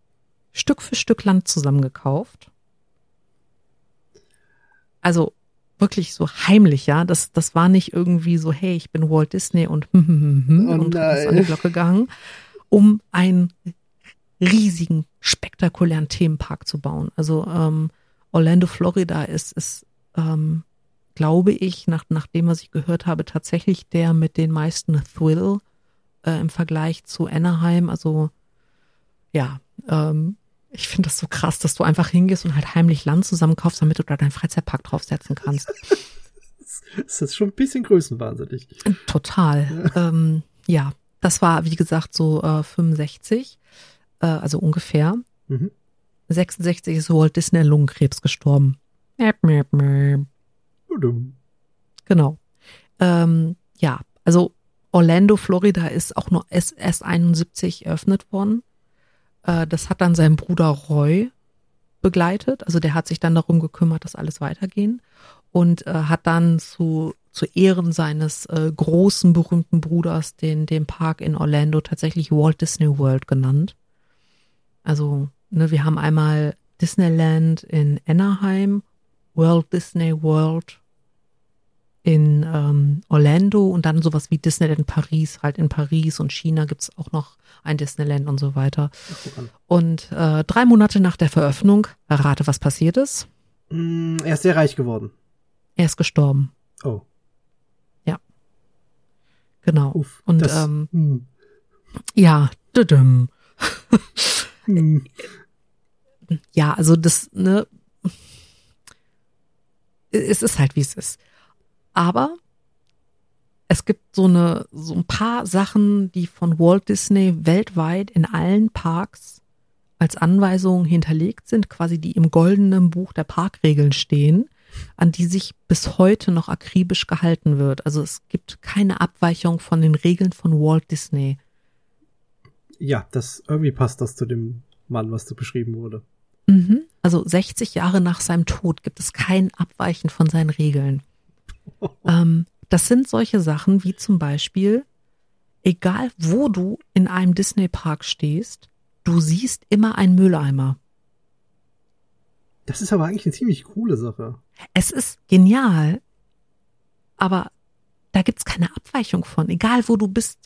Stück für Stück Land zusammengekauft. Also wirklich so heimlich, ja. Das, das war nicht irgendwie so, hey, ich bin Walt Disney und hm, hm, hm, hm, Oh und ist an die Glocke gegangen, um einen riesigen, spektakulären Themenpark zu bauen. Also ähm, Orlando, Florida ist, ist ähm, glaube ich, nach, nach dem, was ich gehört habe, tatsächlich der mit den meisten Thrill äh, im Vergleich zu Anaheim. Also ja, ähm, ich finde das so krass, dass du einfach hingehst und halt heimlich Land zusammenkaufst, damit du da deinen Freizeitpark draufsetzen kannst. Das ist schon ein bisschen größenwahnsinnig. Total. Ähm, ja, das war, wie gesagt, so äh, 65, äh, also ungefähr. Mhm. 66 ist Walt Disney an Lungenkrebs gestorben. Mäp, mäp, mäp. Tudum. Genau. Ähm, ja, also Orlando, Florida ist auch nur erst erst 71 eröffnet worden. Äh, das hat dann sein Bruder Roy begleitet. Also der hat sich dann darum gekümmert, dass alles weitergehen und äh, hat dann zu, zu Ehren seines äh, großen, berühmten Bruders den, den Park in Orlando tatsächlich Walt Disney World genannt. Also, ne, wir haben einmal Disneyland in Anaheim, Walt Disney World in ähm, Orlando und dann sowas wie Disneyland Paris, halt in Paris und China gibt's auch noch ein Disneyland und so weiter. Und äh, drei Monate nach der Veröffnung, rate, was passiert ist. Mm, Er ist sehr reich geworden. Er ist gestorben. Oh, Genau. uff. Und das, ähm, hm, ja, düdüm. hm. ja, also das, ne, es ist halt wie es ist. Aber es gibt so eine, so ein paar Sachen, die von Walt Disney weltweit in allen Parks als Anweisungen hinterlegt sind, quasi die im goldenen Buch der Parkregeln stehen, an die sich bis heute noch akribisch gehalten wird. Also es gibt keine Abweichung von den Regeln von Walt Disney. Ja, das irgendwie passt das zu dem Mann, was da beschrieben wurde. Mhm. Also 60 Jahre nach seinem Tod gibt es kein Abweichen von seinen Regeln. Ähm, das sind solche Sachen wie zum Beispiel, egal wo du in einem Disney-Park stehst, du siehst immer einen Mülleimer. Das ist aber eigentlich eine ziemlich coole Sache. Es ist genial, aber da gibt's keine Abweichung von, egal wo du bist.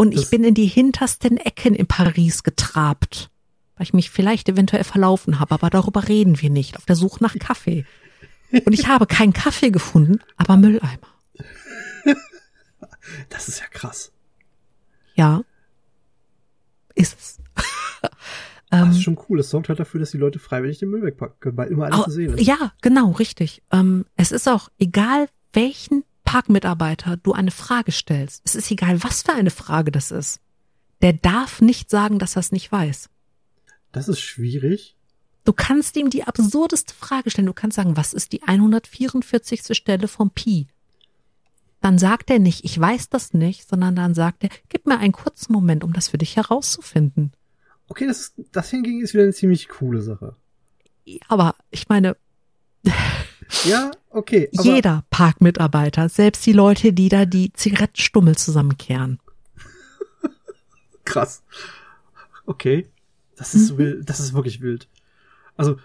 Und Das- ich bin in die hintersten Ecken in Paris getrabt, weil ich mich vielleicht eventuell verlaufen habe, aber darüber reden wir nicht, auf der Suche nach Kaffee. Und ich habe keinen Kaffee gefunden, aber Mülleimer. Das ist ja krass. Ja. Ist es. Das ähm, ist schon cool. Das sorgt halt dafür, dass die Leute freiwillig den Müll wegpacken können, weil immer alles au- zu sehen ist. ja, genau, richtig. Ähm, es ist auch egal, welchen Parkmitarbeiter du eine Frage stellst. Es ist egal, was für eine Frage das ist. Der darf nicht sagen, dass er es nicht weiß. Das ist schwierig. Du kannst ihm die absurdeste Frage stellen. Du kannst sagen, was ist die 144. Stelle vom Pi? Dann sagt er nicht, ich weiß das nicht, sondern dann sagt er, gib mir einen kurzen Moment, um das für dich herauszufinden. Okay, das, ist, das hingegen ist wieder eine ziemlich coole Sache. Aber ich meine, Ja, okay. Jeder Parkmitarbeiter, selbst die Leute, die da die Zigarettenstummel zusammenkehren. Krass. Okay. Das Mhm. ist wild. Das ist wirklich wild. Also,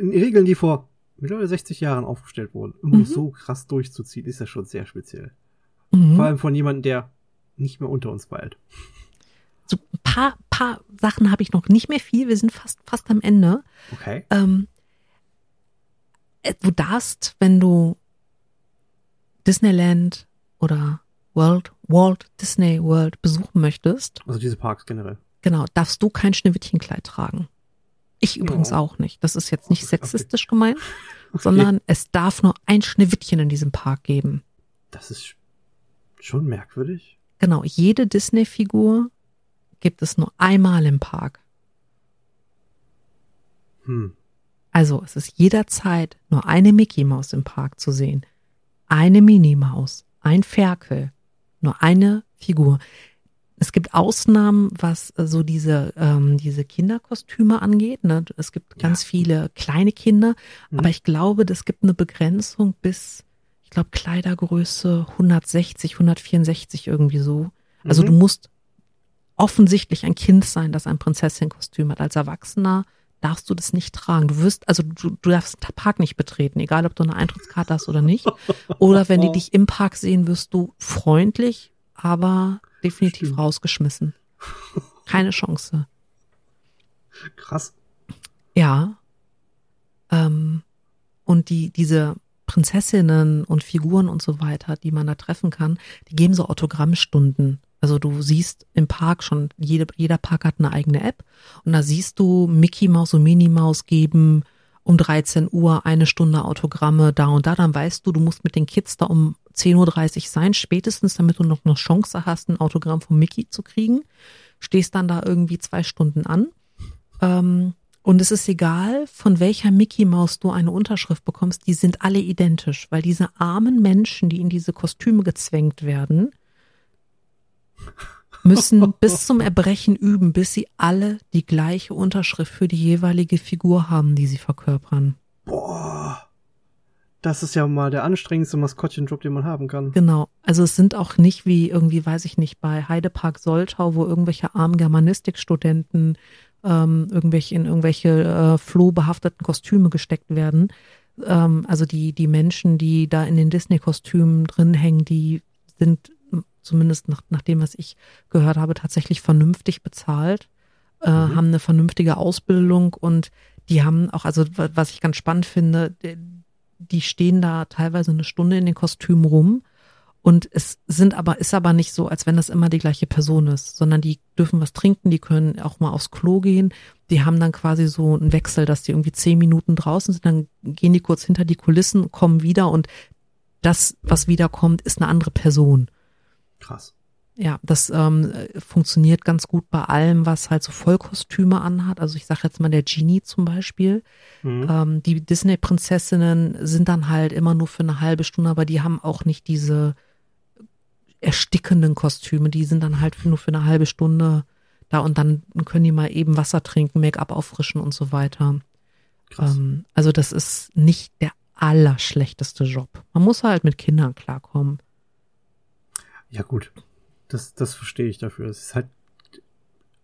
in Regeln, die vor mittlerweile 60 Jahren aufgestellt wurden, um Mhm. so krass durchzuziehen, ist das schon sehr speziell. Mhm. Vor allem von jemandem, der nicht mehr unter uns weilt. So ein paar, paar Sachen habe ich noch nicht mehr viel. Wir sind fast, fast am Ende. Okay. Ähm, äh, du darfst, wenn du Disneyland oder World, Walt Disney World besuchen möchtest, Also diese Parks generell. genau, darfst du kein Schneewittchenkleid tragen. Ich übrigens Ja. auch nicht. Das ist jetzt nicht Okay. sexistisch gemeint, Okay. sondern es darf nur ein Schneewittchen in diesem Park geben. Das ist schon merkwürdig. Genau, jede Disney-Figur gibt es nur einmal im Park. Hm. Also es ist jederzeit nur eine Mickey Maus im Park zu sehen, eine Minnie Maus, ein Ferkel, nur eine Figur. Es gibt Ausnahmen, was äh, so diese ähm, diese Kinderkostüme angeht. Ne? Es gibt Ja. ganz viele kleine Kinder, Mhm. aber ich glaube, es gibt eine Begrenzung bis, ich glaube, Kleidergröße 160, 164 irgendwie so. Also Mhm. du musst offensichtlich ein Kind sein, das ein Prinzessinnenkostüm hat. Als Erwachsener darfst du das nicht tragen. Du wirst, also du, du darfst den Park nicht betreten, egal ob du eine Eintrittskarte hast oder nicht. Oder wenn die dich im Park sehen, wirst du freundlich, aber definitiv Stimmt. rausgeschmissen. Keine Chance. Krass. Ja. Ähm, und die, diese Prinzessinnen und Figuren und so weiter, die man da treffen kann, die geben so Autogrammstunden. Also du siehst im Park schon, jede, jeder Park hat eine eigene App und da siehst du Mickey Mouse und Minnie Maus geben um 13 Uhr eine Stunde Autogramme da und da, dann weißt du, du musst mit den Kids da um 10.30 Uhr sein, spätestens, damit du noch eine Chance hast, ein Autogramm von Mickey zu kriegen. Stehst dann da irgendwie zwei Stunden an. Ähm, und es ist egal, von welcher Mickey Maus du eine Unterschrift bekommst, die sind alle identisch, weil diese armen Menschen, die in diese Kostüme gezwängt werden, müssen bis zum Erbrechen üben, bis sie alle die gleiche Unterschrift für die jeweilige Figur haben, die sie verkörpern. Boah. Das ist ja mal der anstrengendste Maskottchenjob, den man haben kann. Genau. Also es sind auch nicht wie irgendwie, weiß ich nicht, bei Heidepark Soltau, wo irgendwelche armen Germanistikstudenten ähm, irgendwelche in irgendwelche äh, flohbehafteten Kostüme gesteckt werden. Ähm, also die die Menschen, die da in den Disney-Kostümen drin hängen, die sind zumindest nach, nach dem, was ich gehört habe, tatsächlich vernünftig bezahlt, äh, Mhm. haben eine vernünftige Ausbildung und die haben auch, also wa- was ich ganz spannend finde, die- die stehen da teilweise eine Stunde in den Kostümen rum und es sind aber, ist aber nicht so, als wenn das immer die gleiche Person ist, sondern die dürfen was trinken, die können auch mal aufs Klo gehen. Die haben dann quasi so einen Wechsel, dass die irgendwie zehn Minuten draußen sind, dann gehen die kurz hinter die Kulissen, kommen wieder und das, was wiederkommt, ist eine andere Person. Krass. Ja, das ähm, äh, funktioniert ganz gut bei allem, was halt so Vollkostüme anhat. Also ich sage jetzt mal der Genie zum Beispiel. Mhm. Ähm, die Disney-Prinzessinnen sind dann halt immer nur für eine halbe Stunde, aber die haben auch nicht diese erstickenden Kostüme. Die sind dann halt nur für eine halbe Stunde da und dann können die mal eben Wasser trinken, Make-up auffrischen und so weiter. Krass. Ähm, also das ist nicht der allerschlechteste Job. Man muss halt mit Kindern klarkommen. Ja, gut. Das, das verstehe ich dafür. Es ist halt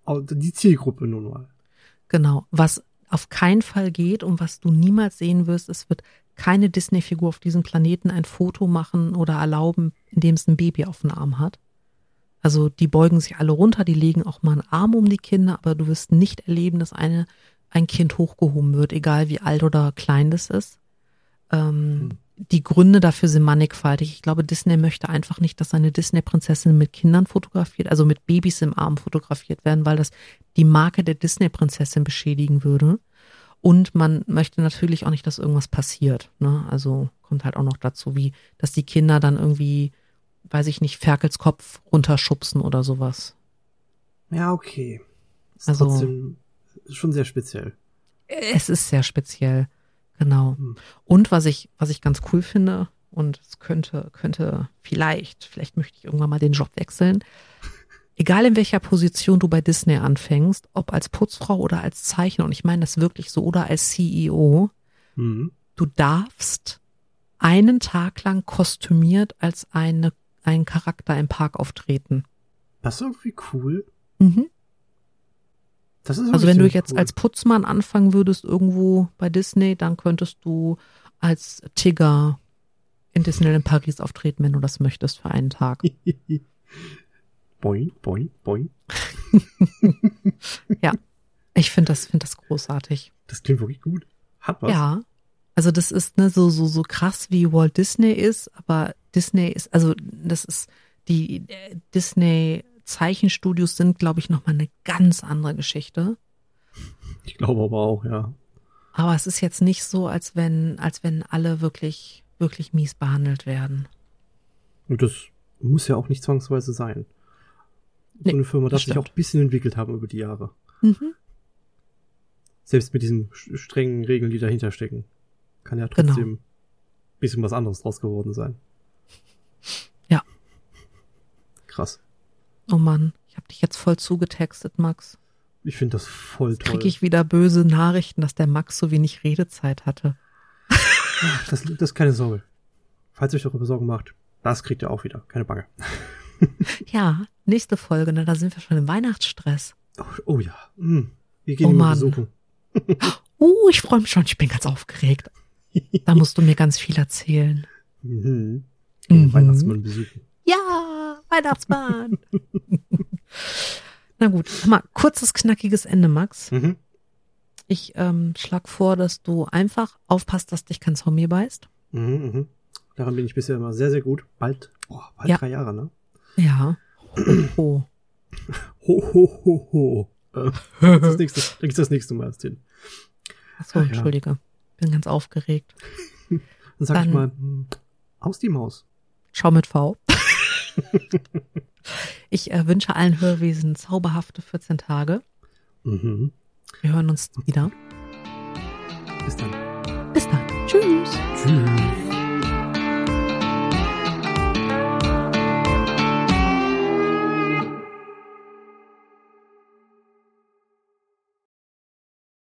die Zielgruppe nun mal. Genau. Was auf keinen Fall geht und was du niemals sehen wirst, es wird keine Disney-Figur auf diesem Planeten ein Foto machen oder erlauben, indem es ein Baby auf dem Arm hat. Also die beugen sich alle runter, die legen auch mal einen Arm um die Kinder, aber du wirst nicht erleben, dass eine, ein Kind hochgehoben wird, egal wie alt oder klein das ist. Ähm, die Gründe dafür sind mannigfaltig. Ich glaube, Disney möchte einfach nicht, dass seine Disney-Prinzessin mit Kindern fotografiert, also mit Babys im Arm fotografiert werden, weil das die Marke der Disney-Prinzessin beschädigen würde. Und man möchte natürlich auch nicht, dass irgendwas passiert. Ne? Also kommt halt auch noch dazu, wie, dass die Kinder dann irgendwie, weiß ich nicht, Ferkels Kopf runterschubsen oder sowas. Ja, okay. Ist Also- trotzdem schon sehr speziell. Es ist sehr speziell, genau. Hm. Und was ich, was ich ganz cool finde, und es könnte, könnte vielleicht, vielleicht möchte ich irgendwann mal den Job wechseln. Egal in welcher Position du bei Disney anfängst, ob als Putzfrau oder als Zeichner, und ich meine das wirklich so, oder als CEO, Mhm. du darfst einen Tag lang kostümiert als eine, ein Charakter im Park auftreten. Das ist irgendwie cool. Mhm. Also wenn du jetzt cool. als Putzmann anfangen würdest irgendwo bei Disney, dann könntest du als Tigger in Disneyland in Paris auftreten, wenn du das möchtest für einen Tag. boing, boing, boing. Ich finde das, finde das großartig. Das klingt wirklich gut. Hat was. Ja. Also das ist ne, so, so, so krass wie Walt Disney ist, aber Disney ist, also das ist, die äh, Disney Zeichenstudios sind, glaube ich, nochmal eine ganz andere Geschichte. Ich glaube aber auch, ja. Aber es ist jetzt nicht so, als wenn, als wenn alle wirklich, wirklich mies behandelt werden. Und das muss ja auch nicht zwangsweise sein. So Nee, eine Firma darf sich auch ein bisschen entwickelt haben über die Jahre. Mhm. Selbst mit diesen strengen Regeln, die dahinter stecken. Kann ja Genau. trotzdem ein bisschen was anderes draus geworden sein. Ja. Krass. Oh Mann, ich habe dich jetzt voll zugetextet, Max. Ich finde das voll toll. kriege ich wieder böse Nachrichten, dass der Max so wenig Redezeit hatte. Das, das ist keine Sorge. Falls ihr euch darüber Sorgen macht, das kriegt ihr auch wieder. Keine Bange. Ja, nächste Folge, ne, da sind wir schon im Weihnachtsstress. Oh, oh ja. Hm. Wir gehen Oh Mann. besuchen. Uh, ich freue mich schon, ich bin ganz aufgeregt. Da musst du mir ganz viel erzählen. Mhm. Den Mhm. Weihnachtsmann besuchen. Ja, Weihnachtsmann. Na gut, mal, kurzes, knackiges Ende, Max. Mhm. Ich ähm, schlag vor, dass du einfach aufpasst, dass dich kein Zombie beißt. Mhm, mhm. Daran bin ich bisher immer sehr, sehr gut. Bald, boah, bald Ja. drei Jahre, ne? Ja. Oh. Ho, ho, ho, ho. Äh, das, nächste, da geht's das nächste Mal erst hin. Achso, Ach ja. entschuldige. Bin ganz aufgeregt. Dann sag Dann- ich mal, hm, aus die Maus. Schau mit V. Ich äh, wünsche allen Hörwesen zauberhafte 14 Tage. Mhm. Wir hören uns wieder. Bis dann. Bis dann. Tschüss. Tschüss.